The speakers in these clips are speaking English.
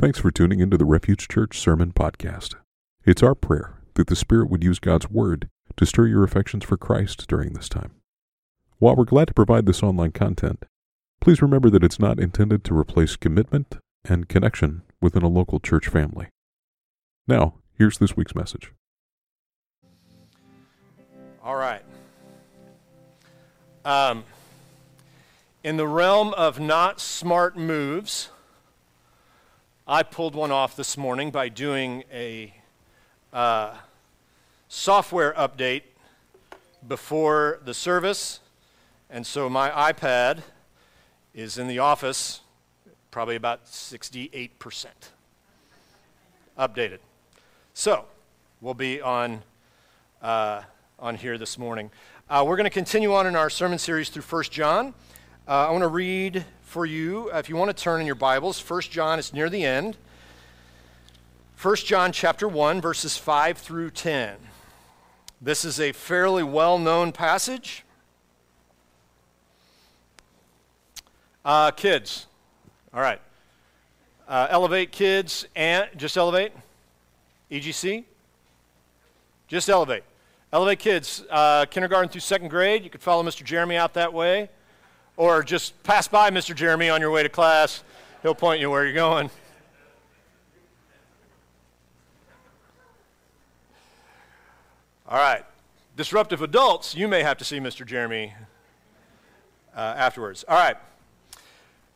Thanks for tuning into the Refuge Church Sermon Podcast. It's our prayer that the Spirit would use God's Word to stir your affections for Christ during this time. While we're glad to provide this online content, please remember that it's not intended to replace commitment and connection within a local church family. Now, here's this week's message. All right. Um, in the realm of not smart moves, I pulled one off this morning by doing a uh, software update before the service. And so my iPad is in the office, probably about 68% updated. So we'll be on, uh, on here this morning. Uh, we're going to continue on in our sermon series through 1 John. Uh, I want to read for you, if you want to turn in your Bibles, 1 John is near the end. 1 John chapter 1, verses 5 through 10. This is a fairly well known passage. Uh, kids. All right. Uh, elevate kids and just elevate. EGC. Just elevate. Elevate kids, uh, kindergarten through second grade. You could follow Mr. Jeremy out that way. Or just pass by Mr. Jeremy on your way to class. He'll point you where you're going. All right. Disruptive adults, you may have to see Mr. Jeremy uh, afterwards. All right.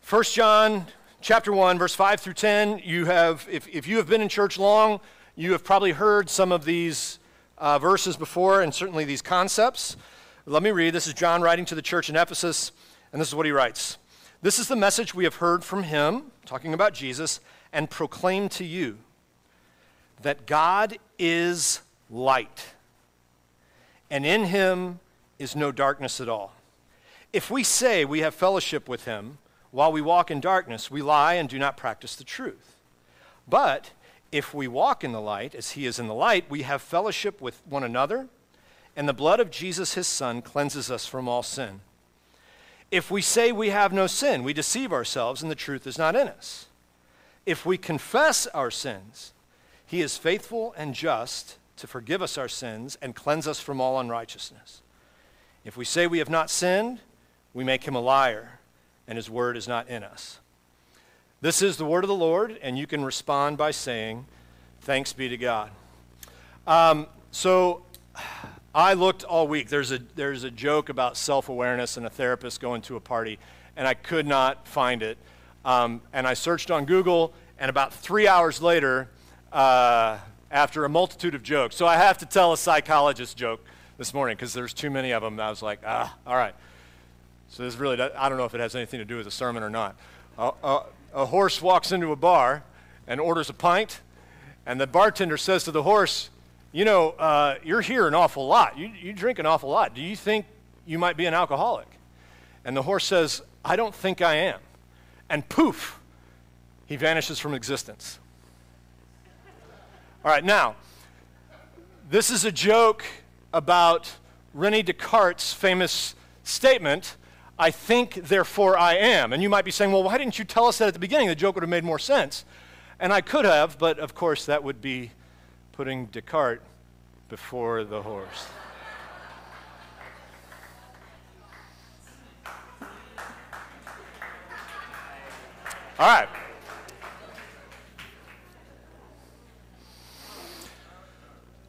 1 John chapter 1, verse 5 through 10. You have, if, if you have been in church long, you have probably heard some of these uh, verses before and certainly these concepts. Let me read. This is John writing to the church in Ephesus. And this is what he writes This is the message we have heard from him, talking about Jesus, and proclaimed to you that God is light, and in him is no darkness at all. If we say we have fellowship with him while we walk in darkness, we lie and do not practice the truth. But if we walk in the light, as he is in the light, we have fellowship with one another, and the blood of Jesus, his son, cleanses us from all sin. If we say we have no sin, we deceive ourselves and the truth is not in us. If we confess our sins, he is faithful and just to forgive us our sins and cleanse us from all unrighteousness. If we say we have not sinned, we make him a liar, and his word is not in us. This is the word of the Lord, and you can respond by saying, Thanks be to God. Um, so, I looked all week. There's a, there's a joke about self awareness and a therapist going to a party, and I could not find it. Um, and I searched on Google, and about three hours later, uh, after a multitude of jokes, so I have to tell a psychologist joke this morning because there's too many of them. I was like, ah, all right. So this really, I don't know if it has anything to do with the sermon or not. A horse walks into a bar and orders a pint, and the bartender says to the horse, you know, uh, you're here an awful lot. You, you drink an awful lot. Do you think you might be an alcoholic? And the horse says, I don't think I am. And poof, he vanishes from existence. All right, now, this is a joke about Rene Descartes' famous statement, I think, therefore I am. And you might be saying, well, why didn't you tell us that at the beginning? The joke would have made more sense. And I could have, but of course, that would be putting Descartes before the horse. All right.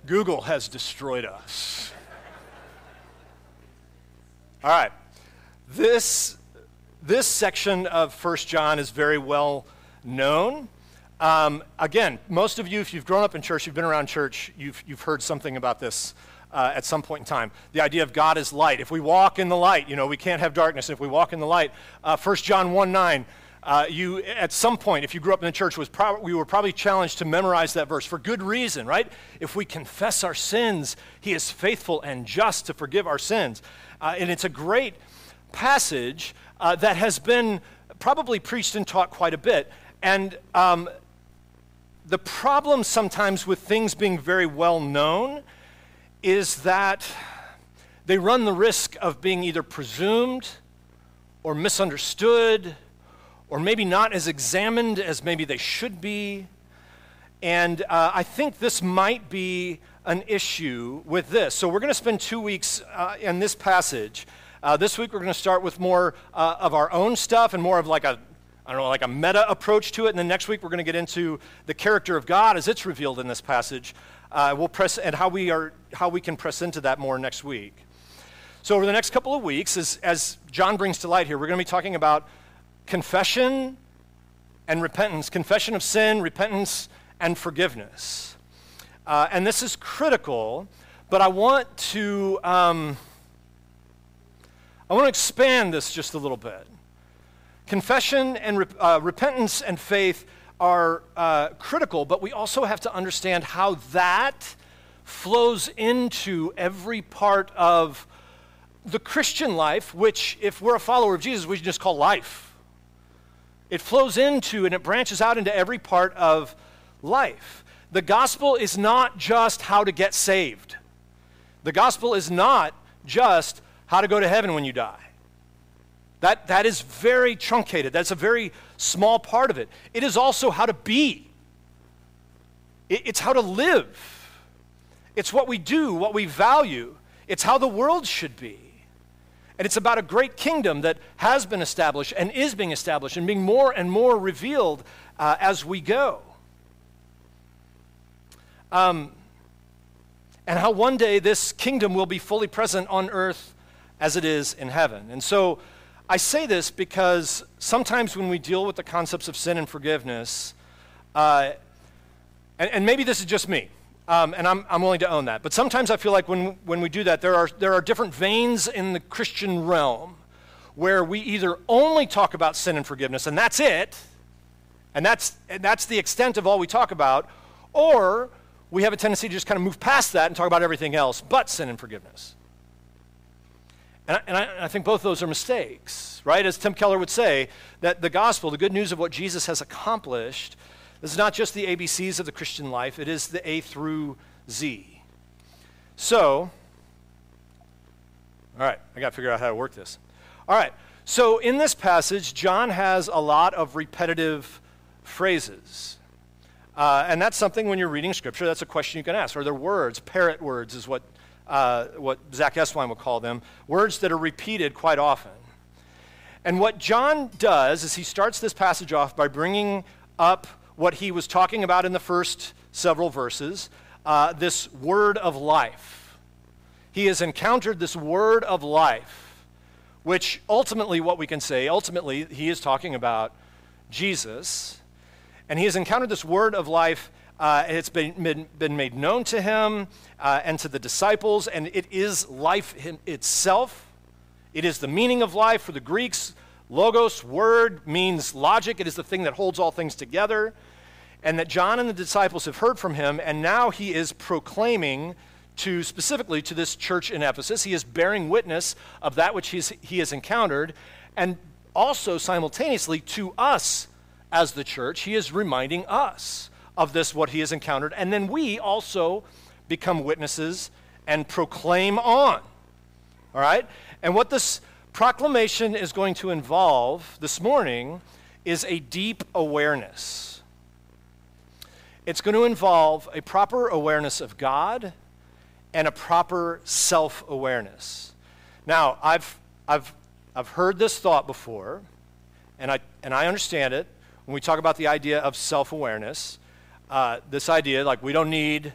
Google has destroyed us. All right. This, this section of 1 John is very well known. Um, again, most of you, if you've grown up in church, you've been around church, you've, you've heard something about this uh, at some point in time. The idea of God is light. If we walk in the light, you know, we can't have darkness. If we walk in the light, uh, 1 John 1 9, uh, you, at some point, if you grew up in the church, was we were probably challenged to memorize that verse for good reason, right? If we confess our sins, He is faithful and just to forgive our sins. Uh, and it's a great passage uh, that has been probably preached and taught quite a bit. And um, the problem sometimes with things being very well known is that they run the risk of being either presumed or misunderstood or maybe not as examined as maybe they should be. And uh, I think this might be an issue with this. So we're going to spend two weeks uh, in this passage. Uh, this week we're going to start with more uh, of our own stuff and more of like a I don't know, like a meta approach to it. And then next week we're going to get into the character of God as it's revealed in this passage. Uh, we'll press and how we are how we can press into that more next week. So over the next couple of weeks, as, as John brings to light here, we're going to be talking about confession and repentance, confession of sin, repentance, and forgiveness. Uh, and this is critical, but I want to um, I want to expand this just a little bit. Confession and re- uh, repentance and faith are uh, critical, but we also have to understand how that flows into every part of the Christian life, which, if we're a follower of Jesus, we should just call life. It flows into and it branches out into every part of life. The gospel is not just how to get saved, the gospel is not just how to go to heaven when you die. That, that is very truncated. That's a very small part of it. It is also how to be, it, it's how to live. It's what we do, what we value. It's how the world should be. And it's about a great kingdom that has been established and is being established and being more and more revealed uh, as we go. Um, and how one day this kingdom will be fully present on earth as it is in heaven. And so I say this because sometimes when we deal with the concepts of sin and forgiveness, uh, and, and, maybe this is just me, um, and I'm, I'm willing to own that, but sometimes I feel like when, when we do that, there are, there are different veins in the Christian realm where we either only talk about sin and forgiveness, and that's it, and that's, and that's the extent of all we talk about, or we have a tendency to just kind of move past that and talk about everything else but sin and forgiveness. And I, and I, I, think both those are mistakes, right? As Tim Keller would say, that the gospel, the good news of what Jesus has accomplished, is not just the ABCs of the Christian life, it is the A through Z. So, all right, I got to figure out how to work this. All right, so in this passage, John has a lot of repetitive phrases. Uh, and that's something when you're reading scripture, that's a question you can ask. Are there words? Parrot words is what uh, what Zack Eswine would call them, words that are repeated quite often. And what John does is he starts this passage off by bringing up what he was talking about in the first several verses uh, this word of life. He has encountered this word of life, which ultimately, what we can say, ultimately, he is talking about Jesus. And he has encountered this word of life uh, it's been, been, been, made known to him uh, and to the disciples, and it is life itself. It is the meaning of life. For the Greeks, logos, word, means logic. It is the thing that holds all things together. And that John and the disciples have heard from him, and now he is proclaiming to specifically to this church in Ephesus. He is bearing witness of that which he has encountered, and also simultaneously to us as the church, he is reminding us of this, what he has encountered. And then we also become witnesses and proclaim on. All right? And what this proclamation is going to involve this morning is a deep awareness. It's going to involve a proper awareness of God and a proper self awareness. Now, I've, I've, I've heard this thought before, and I, and I understand it when we talk about the idea of self awareness uh, this idea like we don't need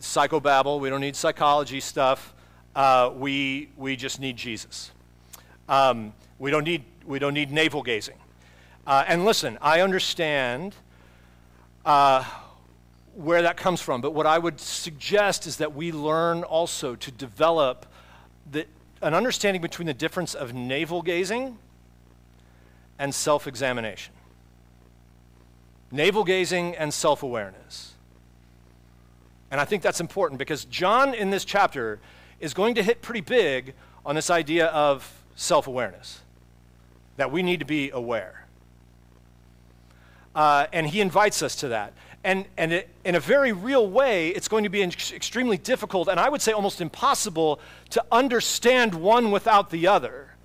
psychobabble, we don't need psychology stuff, uh, we, we just need Jesus. Um, we, don't need, we don't need navel gazing. Uh, and listen, I understand uh, where that comes from, but what I would suggest is that we learn also to develop the, an understanding between the difference of navel gazing and self examination navel gazing, and self awareness. And I think that's important because John in this chapter is going to hit pretty big on this idea of self awareness, that we need to be aware. Uh, and he invites us to that. And, and it, in a very real way, it's going to be extremely difficult, and I would say almost impossible, to understand one without the other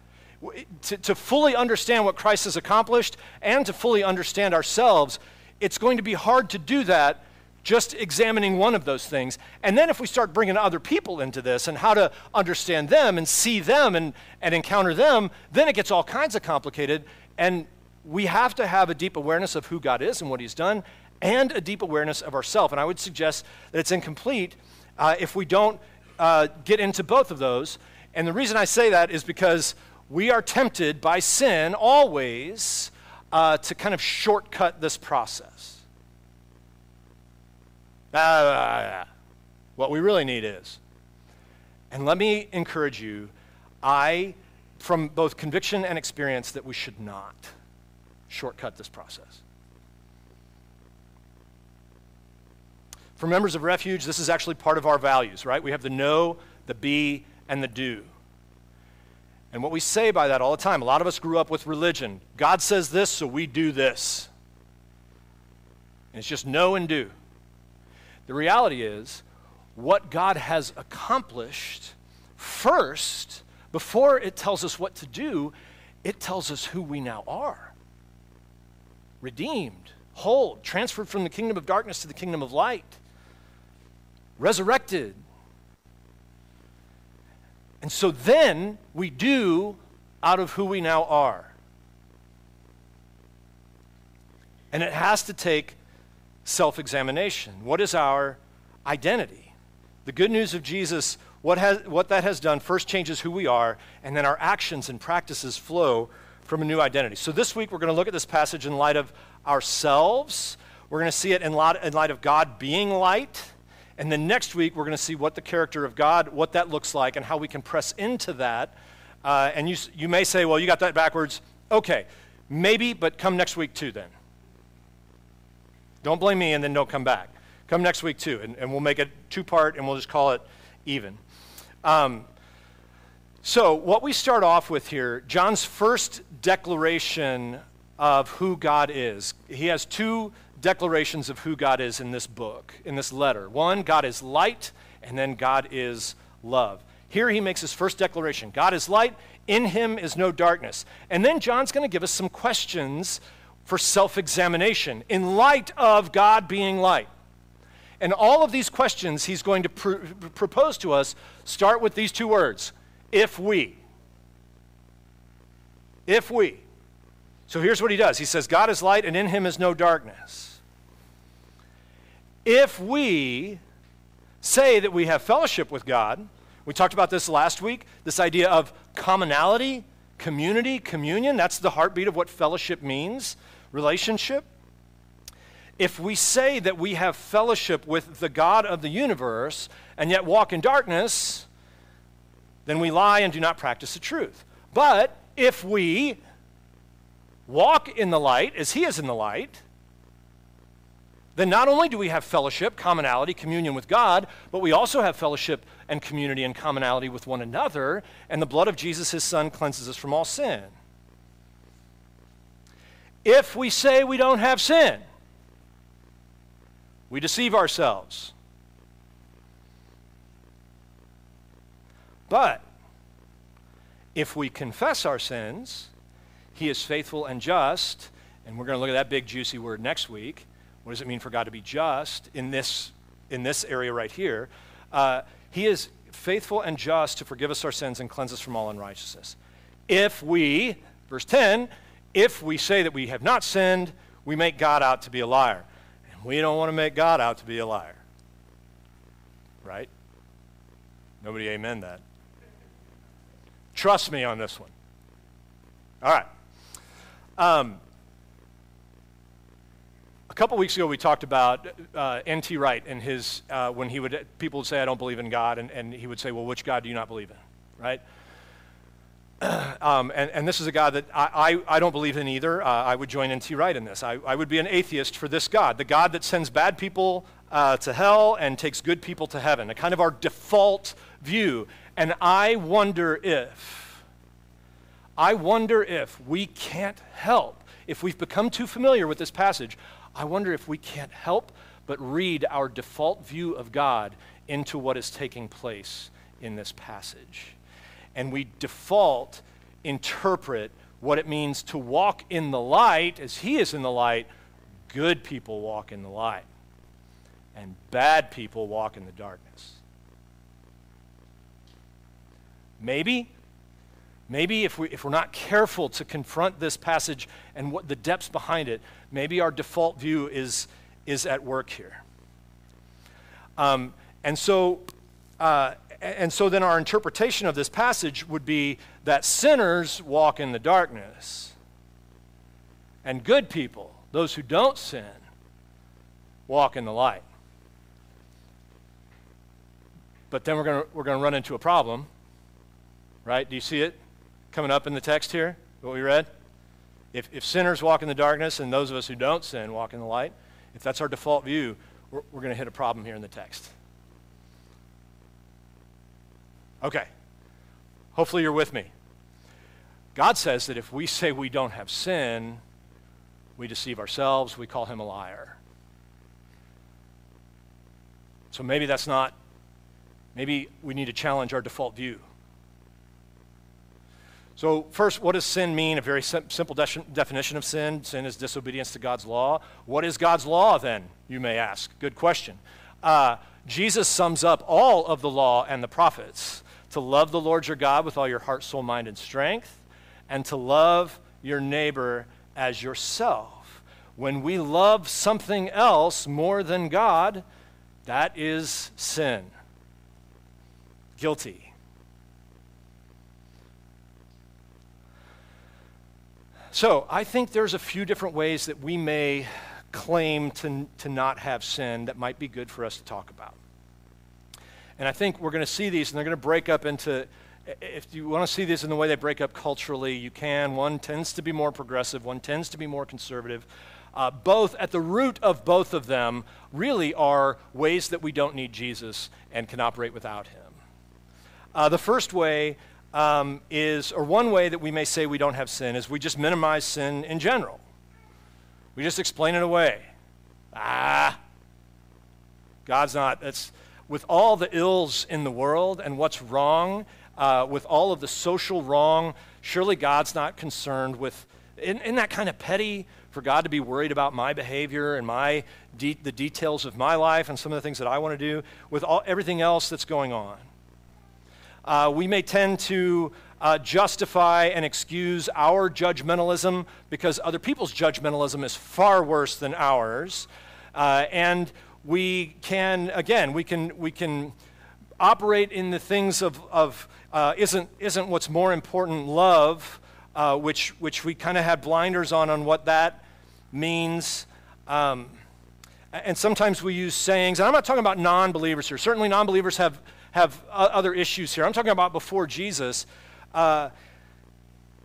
to, to fully understand what Christ has accomplished and to fully understand ourselves, it's going to be hard to do that just examining one of those things. And then if we start bringing other people into this and how to understand them and see them and, and encounter them, then it gets all kinds of complicated. And we have to have a deep awareness of who God is and what He's done and a deep awareness of ourselves. And I would suggest that it's incomplete uh, if we don't uh, get into both of those. And the reason I say that is because we are tempted by sin always uh, to kind of shortcut this process. Ah, what we really need is. And let me encourage you, I, from both conviction and experience, that we should not shortcut this process. For members of Refuge, this is actually part of our values, right? We have the know, the be, and the do. And what we say by that all the time, a lot of us grew up with religion. God says this, so we do this. And it's just know and do. The reality is, what God has accomplished first, before it tells us what to do, it tells us who we now are redeemed, whole, transferred from the kingdom of darkness to the kingdom of light, resurrected. And so then we do out of who we now are. And it has to take self examination. What is our identity? The good news of Jesus, what, has, what that has done, first changes who we are, and then our actions and practices flow from a new identity. So this week we're going to look at this passage in light of ourselves. We're going to see it in light, in light of God being light. And then next week we're going to see what the character of God, what that looks like, and how we can press into that. Uh, and you, you may say, well, you got that backwards. Okay, maybe, but come next week too then. Don't blame me and then don't come back. Come next week too, and, and we'll make it two part and we'll just call it even. Um, so, what we start off with here, John's first declaration of who God is. He has two declarations of who God is in this book, in this letter. One, God is light, and then God is love. Here he makes his first declaration God is light, in him is no darkness. And then John's going to give us some questions for self examination in light of God being light. And all of these questions he's going to pr- propose to us start with these two words if we. If we. So here's what he does He says, God is light, and in him is no darkness. If we say that we have fellowship with God, we talked about this last week this idea of commonality, community, communion. That's the heartbeat of what fellowship means relationship. If we say that we have fellowship with the God of the universe and yet walk in darkness, then we lie and do not practice the truth. But if we walk in the light as He is in the light, then not only do we have fellowship, commonality, communion with God, but we also have fellowship and community and commonality with one another, and the blood of Jesus, His Son, cleanses us from all sin if we say we don't have sin. We deceive ourselves. But if we confess our sins, he is faithful and just, and we're going to look at that big juicy word next week. What does it mean for God to be just in this, in this area right here? Uh, he is faithful and just to forgive us our sins and cleanse us from all unrighteousness. If we, verse 10, if we say that we have not sinned, we make God out to be a liar. And we don't want to make God out to be a liar. Right? Nobody amen that. Trust me on this one. All right. Um, couple weeks ago, we talked about uh, N.T. Wright and his, uh, when he would, people would say, I don't believe in God, and, and he would say, well, which God do you not believe in? Right? um, and, and, this is a God that I, I, I don't believe in either. Uh, I would join N.T. Wright in this. I, I would be an atheist for this God, the God that sends bad people uh, to hell and takes good people to heaven, a kind of our default view. And I wonder if, I wonder if we can't help, if we've become too familiar with this passage, I wonder if we can't help but read our default view of God into what is taking place in this passage and we default interpret what it means to walk in the light as He is in the light. Good people walk in the light, and bad people walk in the darkness. Maybe, maybe if, we, if we're not careful to confront this passage and what the depths behind it, maybe our default view is, is at work here. Um, and so, uh, and so then our interpretation of this passage would be that sinners walk in the darkness, and good people, those who don't sin, walk in the light. But then we're going we're going to run into a problem right? Do you see it coming up in the text here, what we read? If, if sinners walk in the darkness and those of us who don't sin walk in the light, if that's our default view, we're, we're going to hit a problem here in the text. Okay. Hopefully you're with me. God says that if we say we don't have sin, we deceive ourselves, we call him a liar. So maybe that's not, maybe we need to challenge our default view. So, first, what does sin mean? A very sim- simple de- definition of sin sin is disobedience to God's law. What is God's law then, you may ask? Good question. Uh, Jesus sums up all of the law and the prophets to love the Lord your God with all your heart, soul, mind, and strength, and to love your neighbor as yourself. When we love something else more than God, that is sin. Guilty. So I think there's a few different ways that we may claim to, to not have sin that might be good for us to talk about. And I think we're going to see these, and they're going to break up into, if you want to see these in the way they break up culturally, you can. One tends to be more progressive, one tends to be more conservative. Uh, both, at the root of both of them, really are ways that we don't need Jesus and can operate without him. Uh, the first way um, is, or one way that we may say we don't have sin is we just minimize sin in general. We just explain it away. Ah, God's not. That's with all the ills in the world and what's wrong, uh, with all of the social wrong. Surely God's not concerned with. Isn't that kind of petty for God to be worried about my behavior and my de- the details of my life and some of the things that I want to do with all, everything else that's going on? Uh, we may tend to uh, justify and excuse our judgmentalism because other people's judgmentalism is far worse than ours. Uh, and we can, again, we can, we can operate in the things of, of uh, isn't, isn't what's more important love, uh, which, which we kind of had blinders on on what that means. Um, and sometimes we use sayings, and I'm not talking about non believers here. Certainly, non believers have have other issues here. I'm talking about before Jesus. Uh,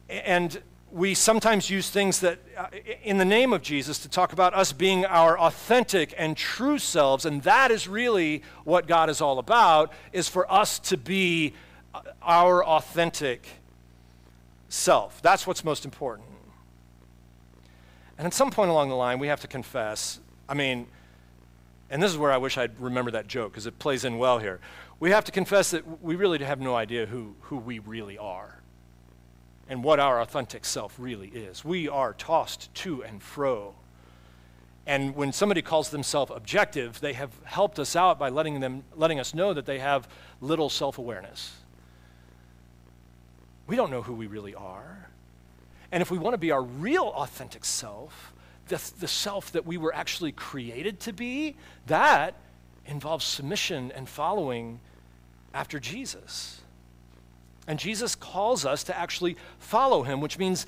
and we sometimes use things that, uh, in the name of Jesus, to talk about us being our authentic and true selves. And that is really what God is all about, is for us to be uh, our authentic self. That's what's most important. And at some point along the line, we have to confess. I mean, and this is where I wish I'd remember that joke because it plays in well here we have to confess that we really have no idea who, who we really are and what our authentic self really is. We are tossed to and fro. And when somebody calls themselves objective, they have helped us out by letting, them, letting us know that they have little self awareness. We don't know who we really are. And if we want to be our real authentic self, the, the self that we were actually created to be, that involves submission and following after Jesus. And Jesus calls us to actually follow him, which means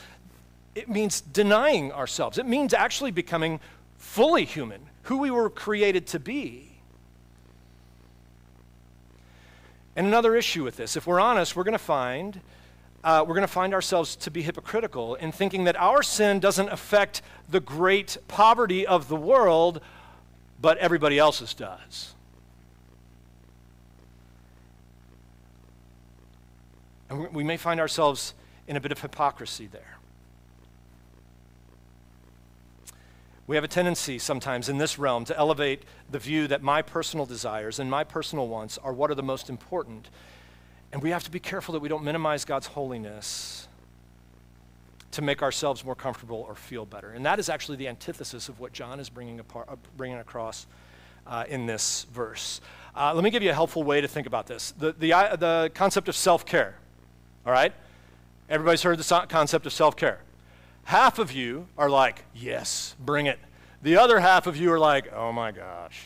it means denying ourselves. It means actually becoming fully human, who we were created to be. And another issue with this, if we're honest, we're going to find uh, we're going to find ourselves to be hypocritical in thinking that our sin doesn't affect the great poverty of the world, but everybody else's does. And we may find ourselves in a bit of hypocrisy there. We have a tendency sometimes in this realm to elevate the view that my personal desires and my personal wants are what are the most important. And we have to be careful that we don't minimize God's holiness to make ourselves more comfortable or feel better. And that is actually the antithesis of what John is bringing, apart, uh, bringing across uh, in this verse. Uh, let me give you a helpful way to think about this the, the, uh, the concept of self care. All right? Everybody's heard the concept of self care. Half of you are like, yes, bring it. The other half of you are like, oh my gosh.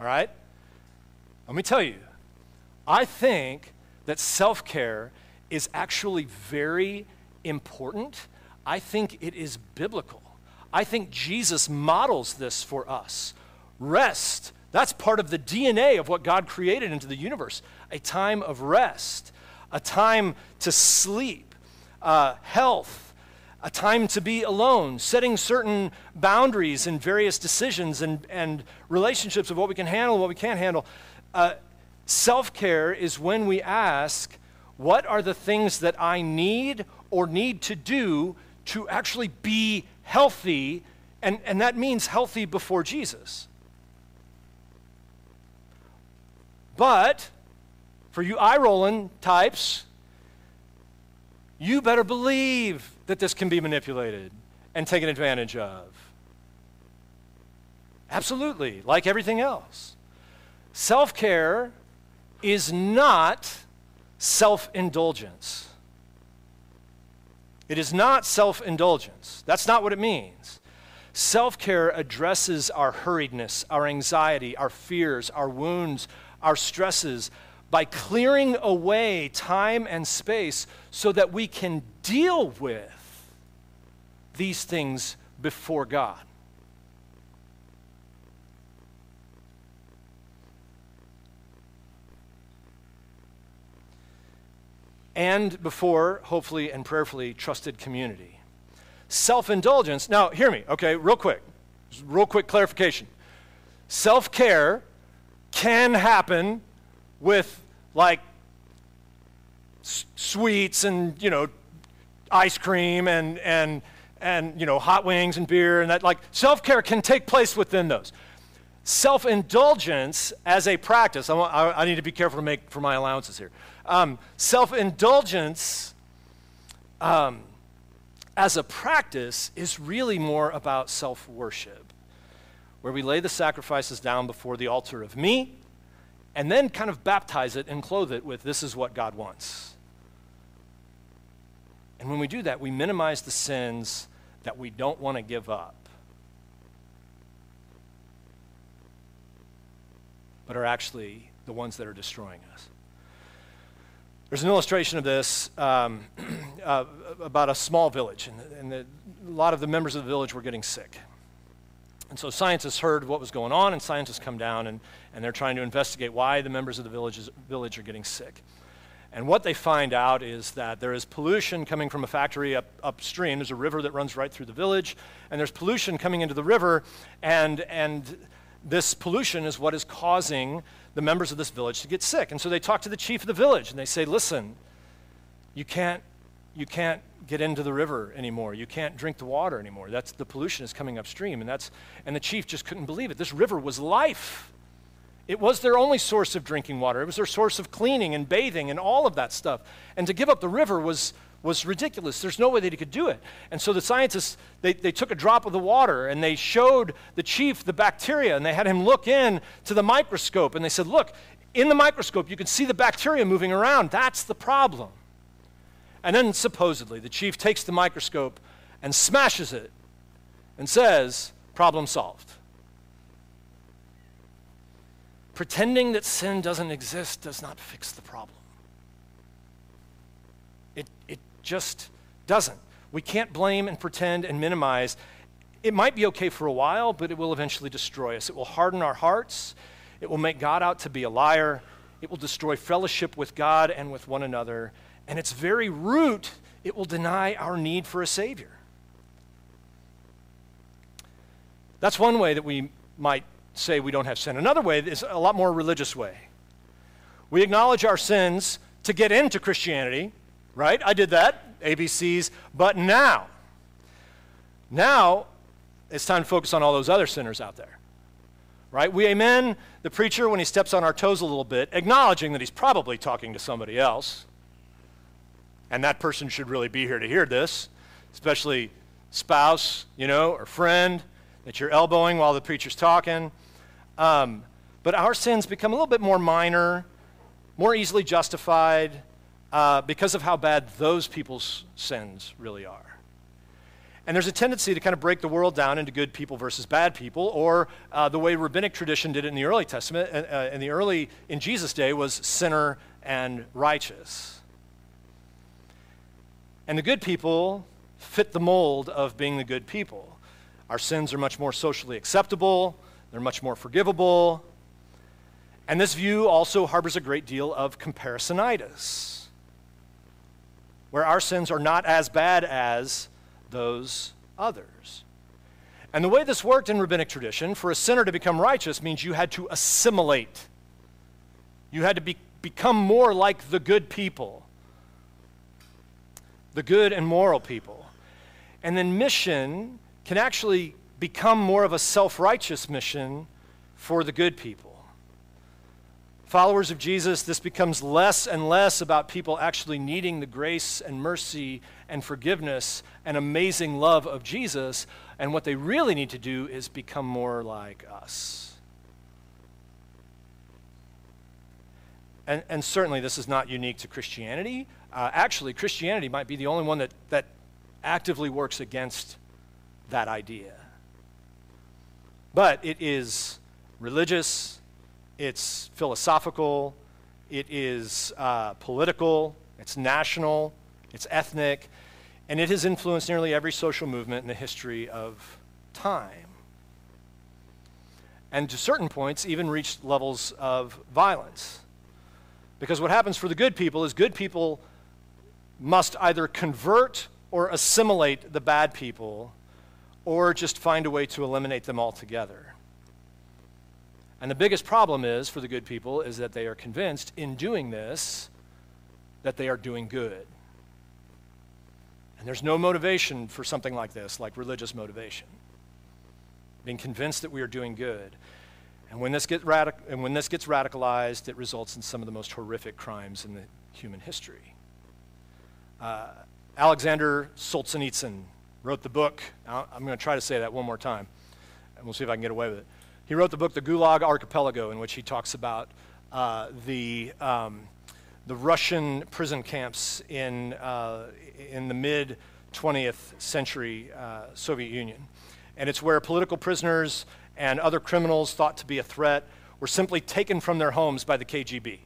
All right? Let me tell you, I think that self care is actually very important. I think it is biblical. I think Jesus models this for us. Rest, that's part of the DNA of what God created into the universe a time of rest, a time to sleep, uh, health, a time to be alone, setting certain boundaries in various decisions and, and relationships of what we can handle and what we can't handle. Uh, Self care is when we ask, what are the things that I need or need to do to actually be healthy? And, and that means healthy before Jesus. But for you eye rolling types, you better believe that this can be manipulated and taken advantage of. Absolutely, like everything else. Self care is not self indulgence. It is not self indulgence. That's not what it means. Self care addresses our hurriedness, our anxiety, our fears, our wounds, our stresses by clearing away time and space so that we can deal with these things before God. and before, hopefully and prayerfully, trusted community. Self indulgence, now hear me, okay, real quick, real quick clarification. Self care can happen with like s- sweets and, you know, ice cream and, and, and, you know, hot wings and beer and that, like, self care can take place within those self indulgence as a practice, I, want, I, I, need to be careful to make for my allowances here. Um, self indulgence um, as a practice is really more about self worship, where we lay the sacrifices down before the altar of me and then kind of baptize it and clothe it with this is what God wants. And when we do that, we minimize the sins that we don't want to give up. But are actually the ones that are destroying us. There's an illustration of this um, uh, about a small village, and, and the, a lot of the members of the village were getting sick. And so scientists heard what was going on, and scientists come down and, and they're trying to investigate why the members of the villages, village are getting sick. And what they find out is that there is pollution coming from a factory up, upstream. There's a river that runs right through the village, and there's pollution coming into the river, and, and this pollution is what is causing the members of this village to get sick. And so they talk to the chief of the village and they say, listen, you can't, you can't get into the river anymore. You can't drink the water anymore. That's the pollution is coming upstream. And that's and the chief just couldn't believe it. This river was life. It was their only source of drinking water. It was their source of cleaning and bathing and all of that stuff. And to give up the river was was ridiculous. There's no way that he could do it. And so the scientists, they, they took a drop of the water and they showed the chief the bacteria and they had him look in to the microscope and they said, look, in the microscope you can see the bacteria moving around. That's the problem. And then supposedly the chief takes the microscope and smashes it and says, problem solved. Pretending that sin doesn't exist does not fix the problem. It, it just doesn't. We can't blame and pretend and minimize. It might be okay for a while, but it will eventually destroy us. It will harden our hearts. It will make God out to be a liar. It will destroy fellowship with God and with one another. And its very root, it will deny our need for a Savior. That's one way that we might say we don't have sin. Another way is a lot more religious way. We acknowledge our sins to get into Christianity, right? I did that, ABCs. But now, now it's time to focus on all those other sinners out there, right? We amen the preacher when he steps on our toes a little bit, acknowledging that he's probably talking to somebody else. And that person should really be here to hear this, especially spouse, you know, or friend that you're elbowing while the preacher's talking. Um, but our sins become a little bit more minor, more easily justified uh, because of how bad those people's sins really are. And there's a tendency to kind of break the world down into good people versus bad people, or uh, the way rabbinic tradition did it in the early Testament, uh, uh, in the early, in Jesus' day, was sinner and righteous. And the good people fit the mold of being the good people. Our sins are much more socially acceptable, they're much more forgivable. And this view also harbors a great deal of comparisonitis, where our sins are not as bad as those others. And the way this worked in rabbinic tradition, for a sinner to become righteous means you had to assimilate. You had to be, become more like the good people, the good and moral people. And then mission can actually become more of a self righteous mission for the good people. Followers of Jesus, this becomes less and less about people actually needing the grace and mercy and forgiveness and amazing love of Jesus. And what they really need to do is become more like us. And, and certainly, this is not unique to Christianity. Uh, actually, Christianity might be the only one that, that actively works against that idea. But it is religious, it's philosophical, it is uh, political, it's national, it's ethnic, and it has influenced nearly every social movement in the history of time. And to certain points, even reached levels of violence. Because what happens for the good people is good people must either convert or assimilate the bad people or just find a way to eliminate them altogether. And the biggest problem is for the good people is that they are convinced in doing this that they are doing good. And there's no motivation for something like this, like religious motivation. Being convinced that we are doing good. And when this, radic- and when this gets radicalized, it results in some of the most horrific crimes in the human history. Uh, Alexander Solzhenitsyn wrote the book. I'm going to try to say that one more time, and we'll see if I can get away with it. He wrote the book, The Gulag Archipelago, in which he talks about uh, the, um, the Russian prison camps in, uh, in the mid 20th century uh, Soviet Union. And it's where political prisoners and other criminals thought to be a threat were simply taken from their homes by the KGB.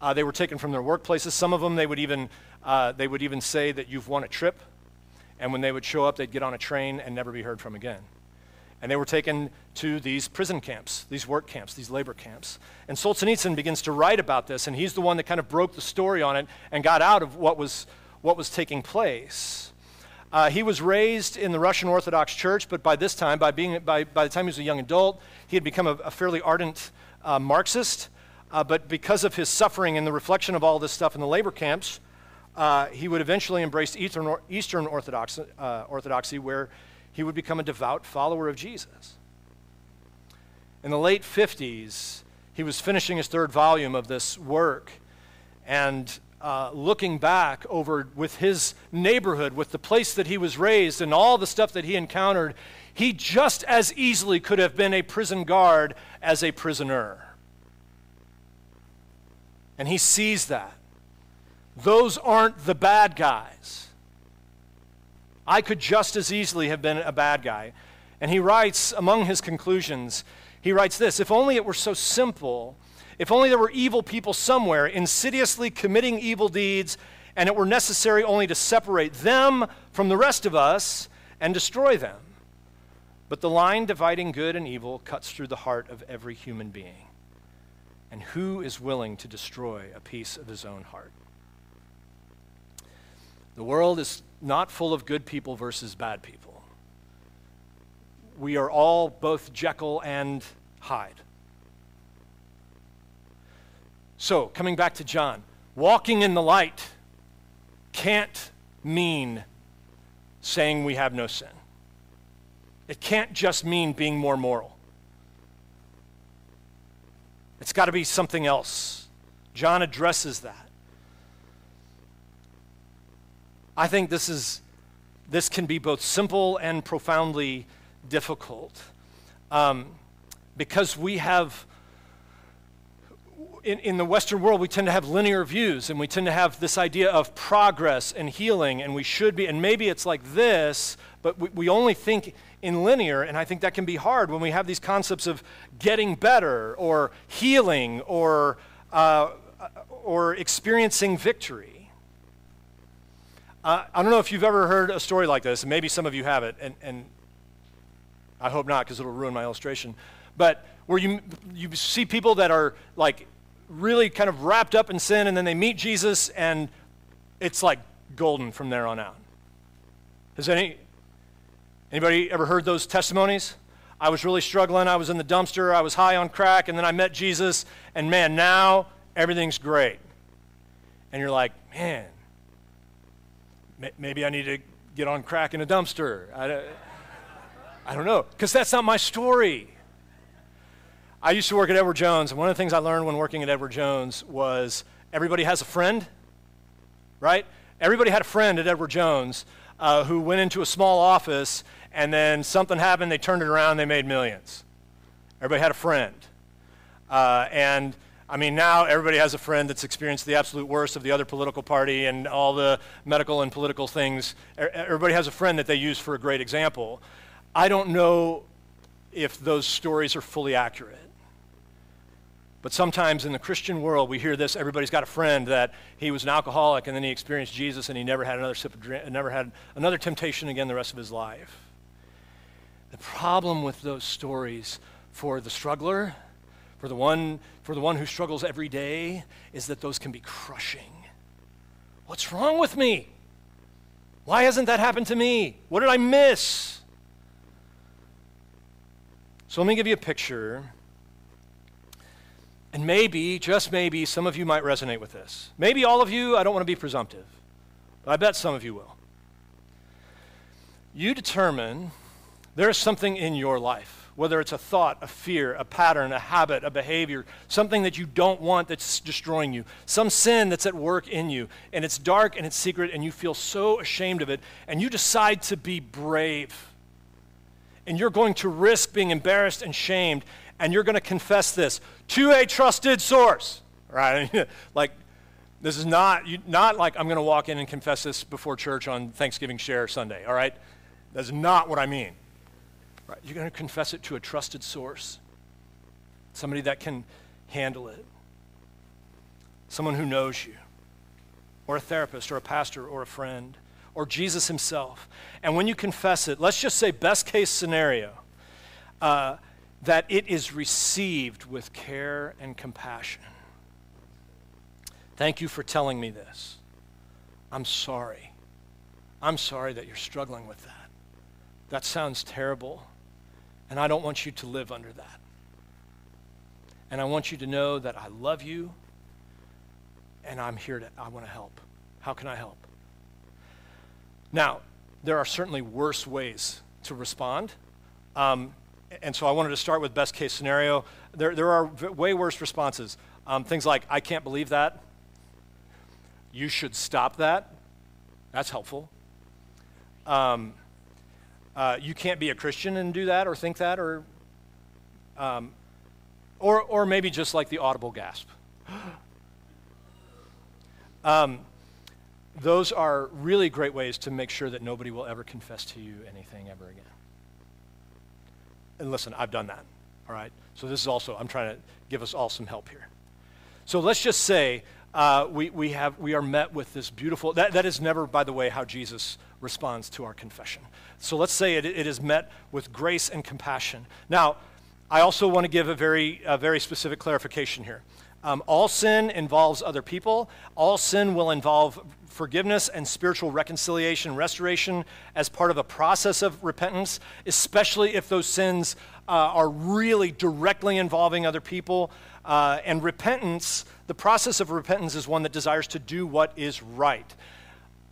Uh, they were taken from their workplaces. Some of them, they would, even, uh, they would even say that you've won a trip. And when they would show up, they'd get on a train and never be heard from again. And they were taken to these prison camps, these work camps, these labor camps. And Solzhenitsyn begins to write about this, and he's the one that kind of broke the story on it and got out of what was, what was taking place. Uh, he was raised in the Russian Orthodox Church, but by this time, by, being, by, by the time he was a young adult, he had become a, a fairly ardent uh, Marxist. Uh, but because of his suffering and the reflection of all this stuff in the labor camps, uh, he would eventually embrace Eastern, Eastern Orthodox, uh, Orthodoxy, where he would become a devout follower of Jesus. In the late 50s, he was finishing his third volume of this work and uh, looking back over with his neighborhood, with the place that he was raised, and all the stuff that he encountered, he just as easily could have been a prison guard as a prisoner. And he sees that. Those aren't the bad guys. I could just as easily have been a bad guy. And he writes, among his conclusions, he writes this If only it were so simple, if only there were evil people somewhere insidiously committing evil deeds, and it were necessary only to separate them from the rest of us and destroy them. But the line dividing good and evil cuts through the heart of every human being. And who is willing to destroy a piece of his own heart? The world is not full of good people versus bad people. We are all both Jekyll and Hyde. So, coming back to John, walking in the light can't mean saying we have no sin. It can't just mean being more moral. It's got to be something else. John addresses that. I think this is this can be both simple and profoundly difficult um, because we have in, in the Western world, we tend to have linear views and we tend to have this idea of progress and healing, and we should be, and maybe it's like this, but we, we only think in linear, and I think that can be hard when we have these concepts of getting better or healing or, uh, or experiencing victory. Uh, I don't know if you've ever heard a story like this, and maybe some of you have it, and, and I hope not because it'll ruin my illustration. But where you, you see people that are like really kind of wrapped up in sin, and then they meet Jesus, and it's like golden from there on out. Has any, anybody ever heard those testimonies? I was really struggling. I was in the dumpster. I was high on crack, and then I met Jesus, and man, now everything's great. And you're like, man, maybe I need to get on crack in a dumpster. I, I don't know, because that's not my story. I used to work at Edward Jones, and one of the things I learned when working at Edward Jones was everybody has a friend, right? Everybody had a friend at Edward Jones uh, who went into a small office, and then something happened, they turned it around, they made millions. Everybody had a friend. Uh, and I mean, now everybody has a friend that's experienced the absolute worst of the other political party and all the medical and political things. Everybody has a friend that they use for a great example. I don't know if those stories are fully accurate. But sometimes in the Christian world, we hear this everybody's got a friend that he was an alcoholic and then he experienced Jesus and he never had another sip of drink, never had another temptation again the rest of his life. The problem with those stories for the struggler, for the one, for the one who struggles every day, is that those can be crushing. What's wrong with me? Why hasn't that happened to me? What did I miss? So let me give you a picture and maybe, just maybe, some of you might resonate with this. Maybe all of you, I don't want to be presumptive, but I bet some of you will. You determine there's something in your life, whether it's a thought, a fear, a pattern, a habit, a behavior, something that you don't want that's destroying you, some sin that's at work in you, and it's dark and it's secret, and you feel so ashamed of it, and you decide to be brave. And you're going to risk being embarrassed and shamed, and you're going to confess this to a trusted source, right? like, this is not, you, not like I'm going to walk in and confess this before church on Thanksgiving Share Sunday, all right? That's not what I mean. Right? You're going to confess it to a trusted source, somebody that can handle it, someone who knows you, or a therapist, or a pastor, or a friend, or Jesus himself. And when you confess it, let's just say, best case scenario, uh, that it is received with care and compassion. Thank you for telling me this. I'm sorry. I'm sorry that you're struggling with that. That sounds terrible, and I don't want you to live under that. And I want you to know that I love you, and I'm here to, I want to help. How can I help? Now, there are certainly worse ways to respond. Um, and so I wanted to start with best case scenario. There, there are v- way worse responses. Um, things like, I can't believe that. You should stop that. That's helpful. Um, uh, you can't be a Christian and do that or think that, or, um, or, or maybe just like the audible gasp. um, those are really great ways to make sure that nobody will ever confess to you anything ever again and listen, I've done that, all right? So this is also, I'm trying to give us all some help here. So let's just say uh, we, we, have, we are met with this beautiful, that, that is never, by the way, how Jesus responds to our confession. So let's say it, it is met with grace and compassion. Now, I also want to give a very, a very specific clarification here. Um, all sin involves other people. All sin will involve forgiveness and spiritual reconciliation, restoration as part of a process of repentance, especially if those sins uh, are really directly involving other people. Uh, and repentance, the process of repentance is one that desires to do what is right.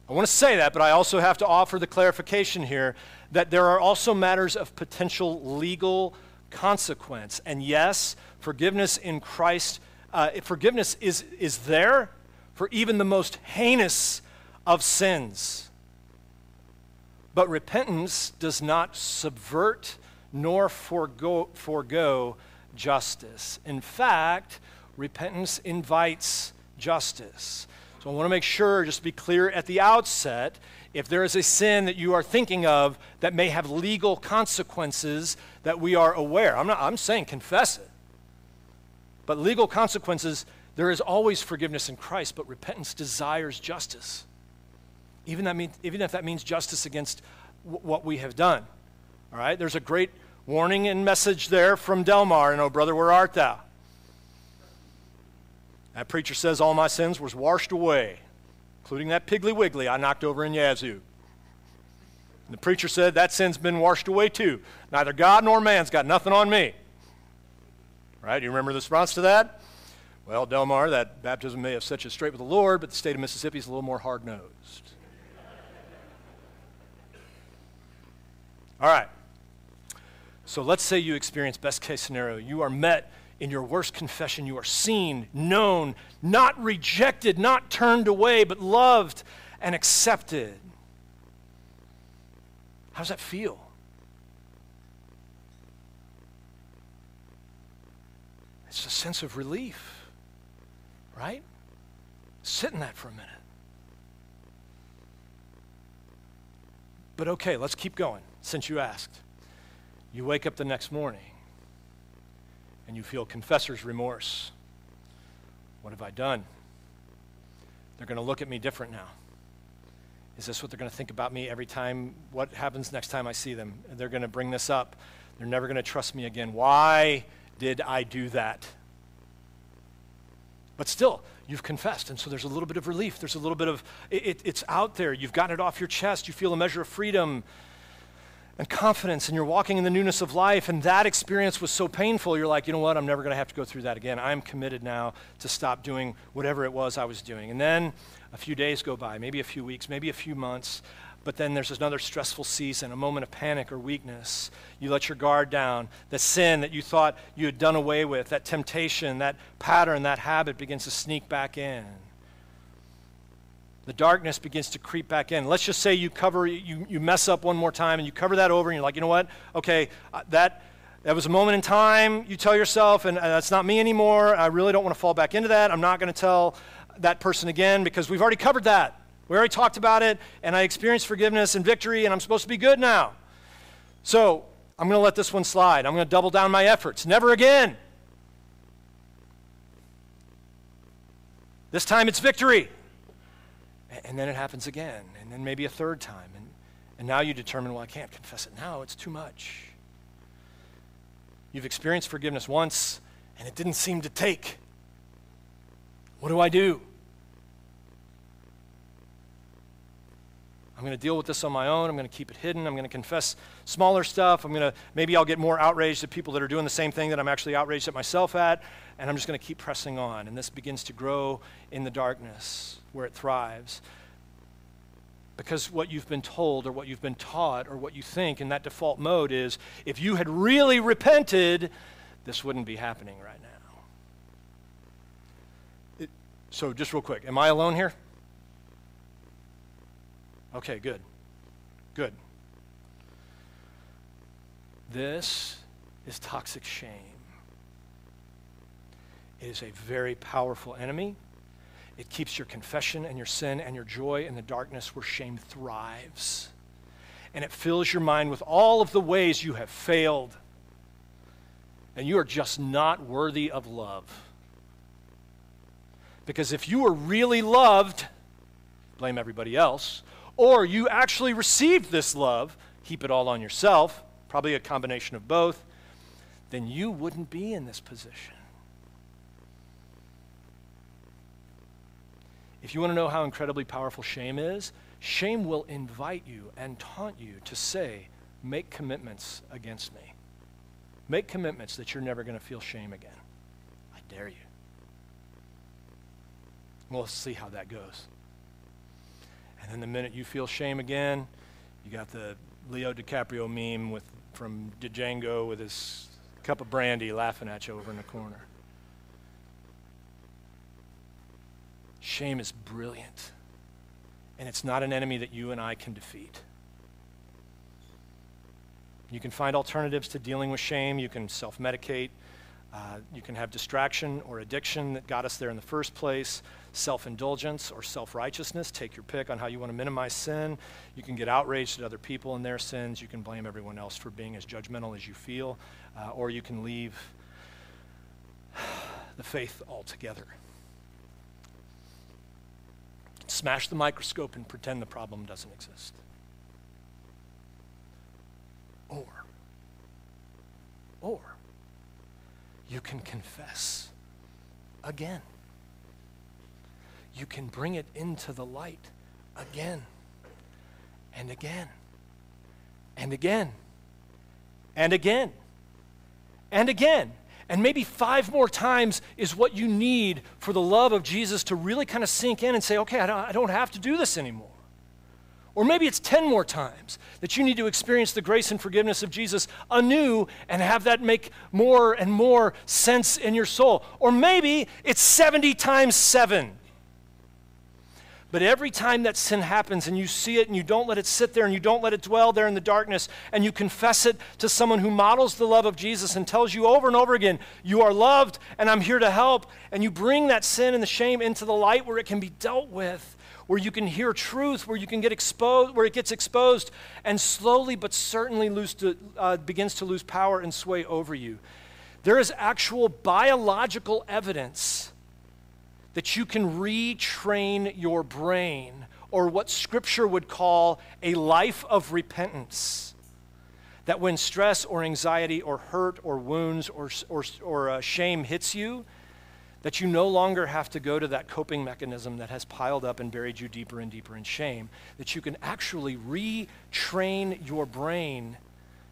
I want to say that, but I also have to offer the clarification here that there are also matters of potential legal consequence. And yes, forgiveness in Christ, uh, forgiveness is, is there, for even the most heinous of sins. But repentance does not subvert nor forego, forego justice. In fact, repentance invites justice. So I want to make sure, just to be clear at the outset, if there is a sin that you are thinking of that may have legal consequences that we are aware. I'm not I'm saying confess it. But legal consequences, there is always forgiveness in Christ, but repentance desires justice. Even, that mean, even if that means justice against w- what we have done. All right? There's a great warning and message there from Delmar, and oh, brother, where art thou? That preacher says all my sins was washed away, including that Piggly Wiggly I knocked over in Yazoo. And the preacher said that sin's been washed away too. Neither God nor man's got nothing on me. Right? You remember the response to that? Well, Delmar, that baptism may have set you straight with the Lord, but the state of Mississippi is a little more hard nosed. All right. So let's say you experience best case scenario. You are met in your worst confession. You are seen, known, not rejected, not turned away, but loved and accepted. How does that feel? It's a sense of relief, right? Sit in that for a minute. But okay, let's keep going since you asked. You wake up the next morning and you feel confessor's remorse. What have I done? They're going to look at me different now. Is this what they're going to think about me every time? What happens next time I see them? They're going to bring this up. They're never going to trust me again. Why did I do that? But still, you've confessed. And so there's a little bit of relief. There's a little bit of, it, it's out there. You've gotten it off your chest. You feel a measure of freedom and confidence, and you're walking in the newness of life. And that experience was so painful, you're like, you know what? I'm never going to have to go through that again. I'm committed now to stop doing whatever it was I was doing. And then a few days go by, maybe a few weeks, maybe a few months but then there's another stressful season, a moment of panic or weakness. You let your guard down. The sin that you thought you had done away with, that temptation, that pattern, that habit begins to sneak back in. The darkness begins to creep back in. Let's just say you cover, you, you mess up one more time and you cover that over and you're like, you know what? Okay, uh, that, that was a moment in time, you tell yourself, and uh, that's not me anymore. I really don't want to fall back into that. I'm not going to tell that person again because we've already covered that. We already talked about it, and I experienced forgiveness and victory, and I'm supposed to be good now. So I'm going to let this one slide. I'm going to double down my efforts. Never again. This time it's victory. And then it happens again, and then maybe a third time. And, and now you determine, well, I can't confess it now, it's too much. You've experienced forgiveness once, and it didn't seem to take. What do I do? I'm going to deal with this on my own. I'm going to keep it hidden. I'm going to confess smaller stuff. I'm going to maybe I'll get more outraged at people that are doing the same thing that I'm actually outraged at myself at, and I'm just going to keep pressing on. And this begins to grow in the darkness where it thrives. Because what you've been told or what you've been taught or what you think in that default mode is if you had really repented, this wouldn't be happening right now. It, so, just real quick, am I alone here? Okay, good. Good. This is toxic shame. It is a very powerful enemy. It keeps your confession and your sin and your joy in the darkness where shame thrives. And it fills your mind with all of the ways you have failed. And you are just not worthy of love. Because if you were really loved, blame everybody else, or you actually received this love, keep it all on yourself, probably a combination of both, then you wouldn't be in this position. If you want to know how incredibly powerful shame is, shame will invite you and taunt you to say, make commitments against me. Make commitments that you're never going to feel shame again. I dare you. We'll see how that goes. And then the minute you feel shame again, you got the Leo DiCaprio meme with, from Django with his cup of brandy laughing at you over in the corner. Shame is brilliant. And it's not an enemy that you and I can defeat. You can find alternatives to dealing with shame. You can self medicate. Uh, you can have distraction or addiction that got us there in the first place, self indulgence or self righteousness. Take your pick on how you want to minimize sin. You can get outraged at other people and their sins. You can blame everyone else for being as judgmental as you feel, uh, or you can leave the faith altogether. Smash the microscope and pretend the problem doesn't exist. Or, or, you can confess again. You can bring it into the light again and again and again and again and again. And maybe five more times is what you need for the love of Jesus to really kind of sink in and say, okay, I don't, have to do this anymore. Or maybe it's 10 more times that you need to experience the grace and forgiveness of Jesus anew and have that make more and more sense in your soul. Or maybe it's 70 times 7. But every time that sin happens and you see it and you don't let it sit there and you don't let it dwell there in the darkness and you confess it to someone who models the love of Jesus and tells you over and over again, You are loved and I'm here to help, and you bring that sin and the shame into the light where it can be dealt with, where you can hear truth, where you can get exposed, where it gets exposed, and slowly but certainly to, uh, begins to lose power and sway over you. There is actual biological evidence that you can retrain your brain, or what Scripture would call a life of repentance. That when stress or anxiety or hurt or wounds or, or, or uh, shame hits you, that you no longer have to go to that coping mechanism that has piled up and buried you deeper and deeper in shame, that you can actually retrain your brain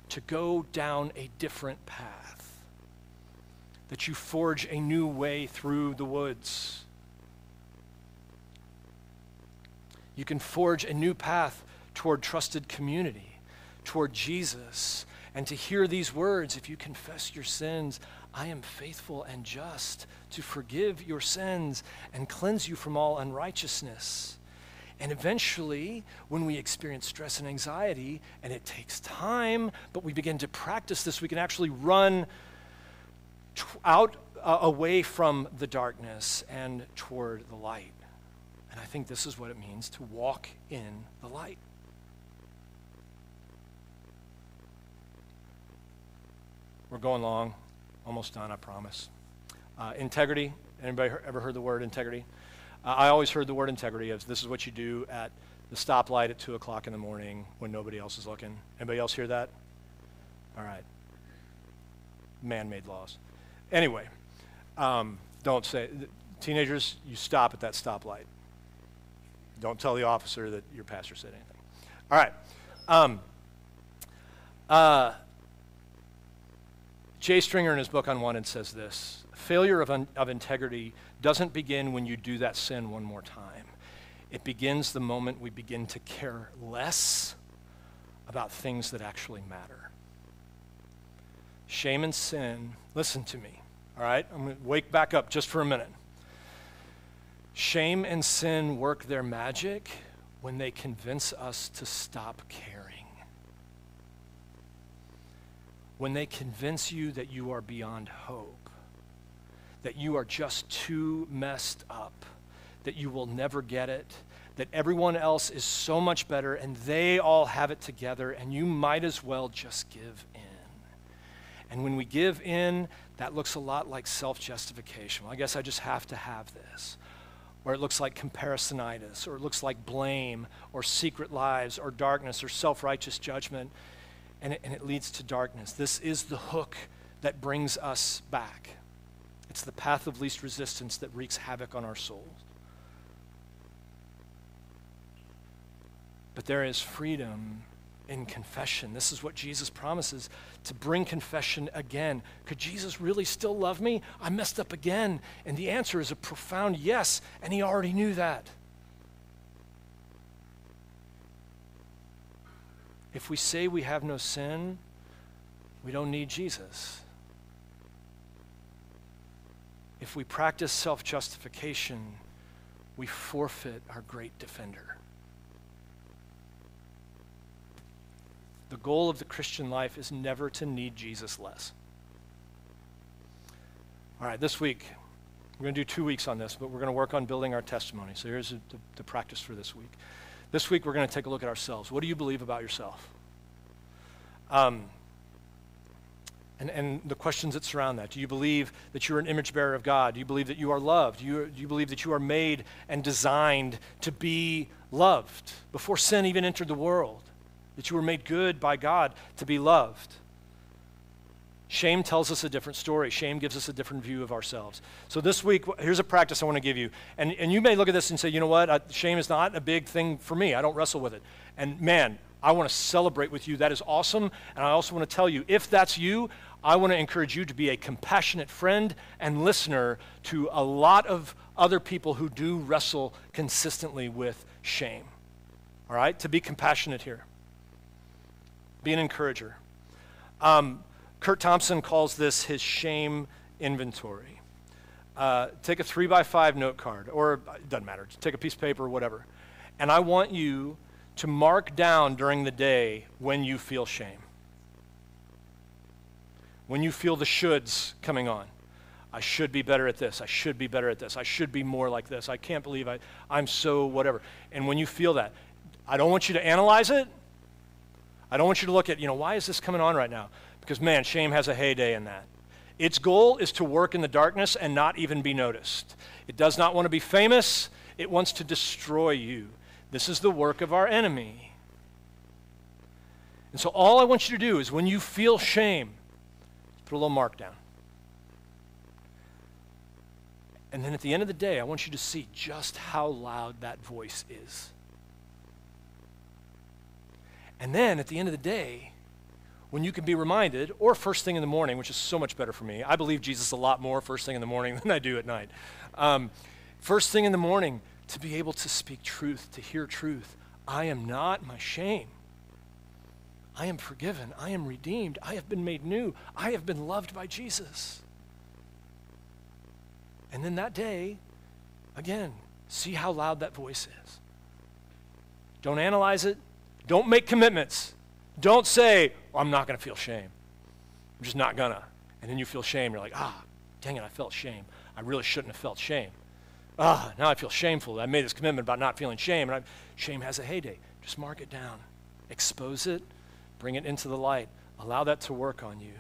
to go down a different path, that you forge a new way through the woods. You can forge a new path toward trusted community, toward Jesus. And to hear these words, if you confess your sins, I am faithful and just to forgive your sins and cleanse you from all unrighteousness. And eventually, when we experience stress and anxiety, and it takes time, but we begin to practice this, we can actually run t- out uh, away from the darkness and toward the light. And I think this is what it means to walk in the light. We're going long. Almost done, I promise. Uh, integrity. Anybody ever heard the word integrity? Uh, I always heard the word integrity as this is what you do at the stoplight at 2 o'clock in the morning when nobody else is looking. Anybody else hear that? All right. Man made laws. Anyway, um, don't say, teenagers, you stop at that stoplight. Don't tell the officer that your pastor said anything. All right. Um, uh, Jay Stringer, in his book on Unwanted, says this Failure of, un- of integrity doesn't begin when you do that sin one more time. It begins the moment we begin to care less about things that actually matter. Shame and sin, listen to me, all right? I'm going to wake back up just for a minute. Shame and sin work their magic when they convince us to stop caring when they convince you that you are beyond hope, that you are just too messed up, that you will never get it, that everyone else is so much better and they all have it together, and you might as well just give in. And when we give in, that looks a lot like self justification. Well, I guess I just have to have this. Or it looks like comparisonitis, or it looks like blame, or secret lives, or darkness, or self righteous judgment and it, and it leads to darkness. This is the hook that brings us back. It's the path of least resistance that wreaks havoc on our souls. But there is freedom in confession. This is what Jesus promises to bring confession again. Could Jesus really still love me? I messed up again. And the answer is a profound yes, and he already knew that. If we say we have no sin, we don't need Jesus. If we practice self justification, we forfeit our great defender. The goal of the Christian life is never to need Jesus less. All right, this week, we're going to do two weeks on this, but we're going to work on building our testimony. So here's the, the practice for this week. This week, we're going to take a look at ourselves. What do you believe about yourself? Um, and, and the questions that surround that. Do you believe that you're an image bearer of God? Do you believe that you are loved? Do you, do you believe that you are made and designed to be loved before sin even entered the world? That you were made good by God to be loved? Shame tells us a different story. Shame gives us a different view of ourselves. So this week, here's a practice I want to give you. And, and you may look at this and say, you know what? I, shame is not a big thing for me. I don't wrestle with it. And man, I want to celebrate with you. That is awesome. And I also want to tell you, if that's you, I want to encourage you to be a compassionate friend and listener to a lot of other people who do wrestle consistently with shame. All right? To be compassionate here. Be an encourager. Um, Curt Thompson calls this his shame inventory. Uh, take a three by five note card, or it doesn't matter, take a piece of paper or whatever. And I want you to mark down during the day when you feel shame. When you feel the shoulds coming on. I should be better at this. I should be better at this. I should be more like this. I can't believe I, I'm so whatever. And when you feel that, I don't want you to analyze it. I don't want you to look at, you know, why is this coming on right now? Because, man, shame has a heyday in that. Its goal is to work in the darkness and not even be noticed. It does not want to be famous, it wants to destroy you. This is the work of our enemy. And so, all I want you to do is when you feel shame, put a little mark down. And then at the end of the day, I want you to see just how loud that voice is. And then at the end of the day, when you can be reminded, or first thing in the morning, which is so much better for me. I believe Jesus a lot more first thing in the morning than I do at night. Um, first thing in the morning, to be able to speak truth, to hear truth. I am not my shame. I am forgiven. I am redeemed. I have been made new. I have been loved by Jesus. And then that day, again, see how loud that voice is. Don't analyze it. Don't make commitments. Don't say, oh, I'm not going to feel shame. I'm just not going to. And then you feel shame. You're like, ah, dang it, I felt shame. I really shouldn't have felt shame ah, now I feel shameful. I made this commitment about not feeling shame, and I, shame has a heyday. Just mark it down, expose it, bring it into the light, allow that to work on you.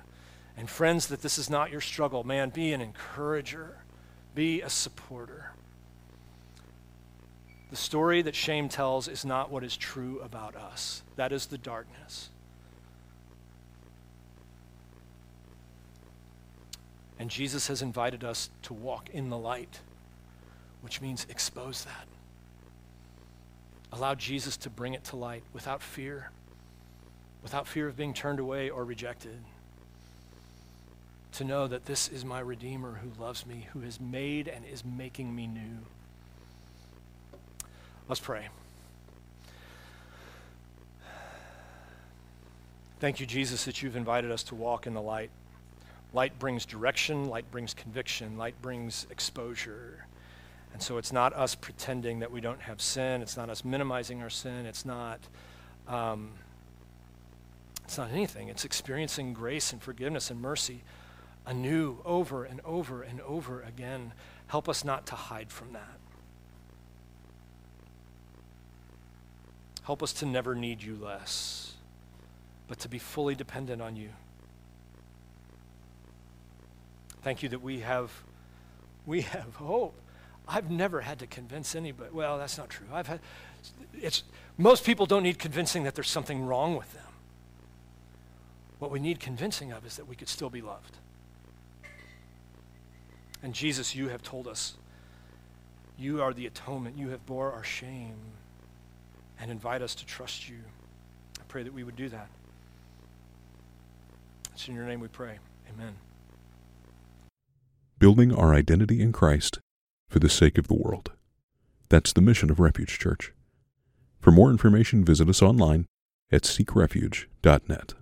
And friends, that this is not your struggle, man, be an encourager, be a supporter. The story that shame tells is not what is true about us. That is the darkness. And Jesus has invited us to walk in the light which means expose that. Allow Jesus to bring it to light without fear, without fear of being turned away or rejected. To know that this is my Redeemer who loves me, who has made and is making me new. Let's pray. Thank you, Jesus, that you've invited us to walk in the light. Light brings direction, light brings conviction, light brings exposure. And so it's not us pretending that we don't have sin. It's not us minimizing our sin. It's not, um, it's not anything. It's experiencing grace and forgiveness and mercy anew over and over and over again. Help us not to hide from that. Help us to never need you less, but to be fully dependent on you. Thank you that we have we have hope I've never had to convince anybody. Well, that's not true. I've had, it's, most people don't need convincing that there's something wrong with them. What we need convincing of is that we could still be loved. And Jesus, you have told us, you are the atonement. You have bore our shame and invite us to trust you. I pray that we would do that. It's in your name we pray. Amen. Building our identity in Christ for the sake of the world. That's the mission of Refuge Church. For more information, visit us online at seekrefuge.net.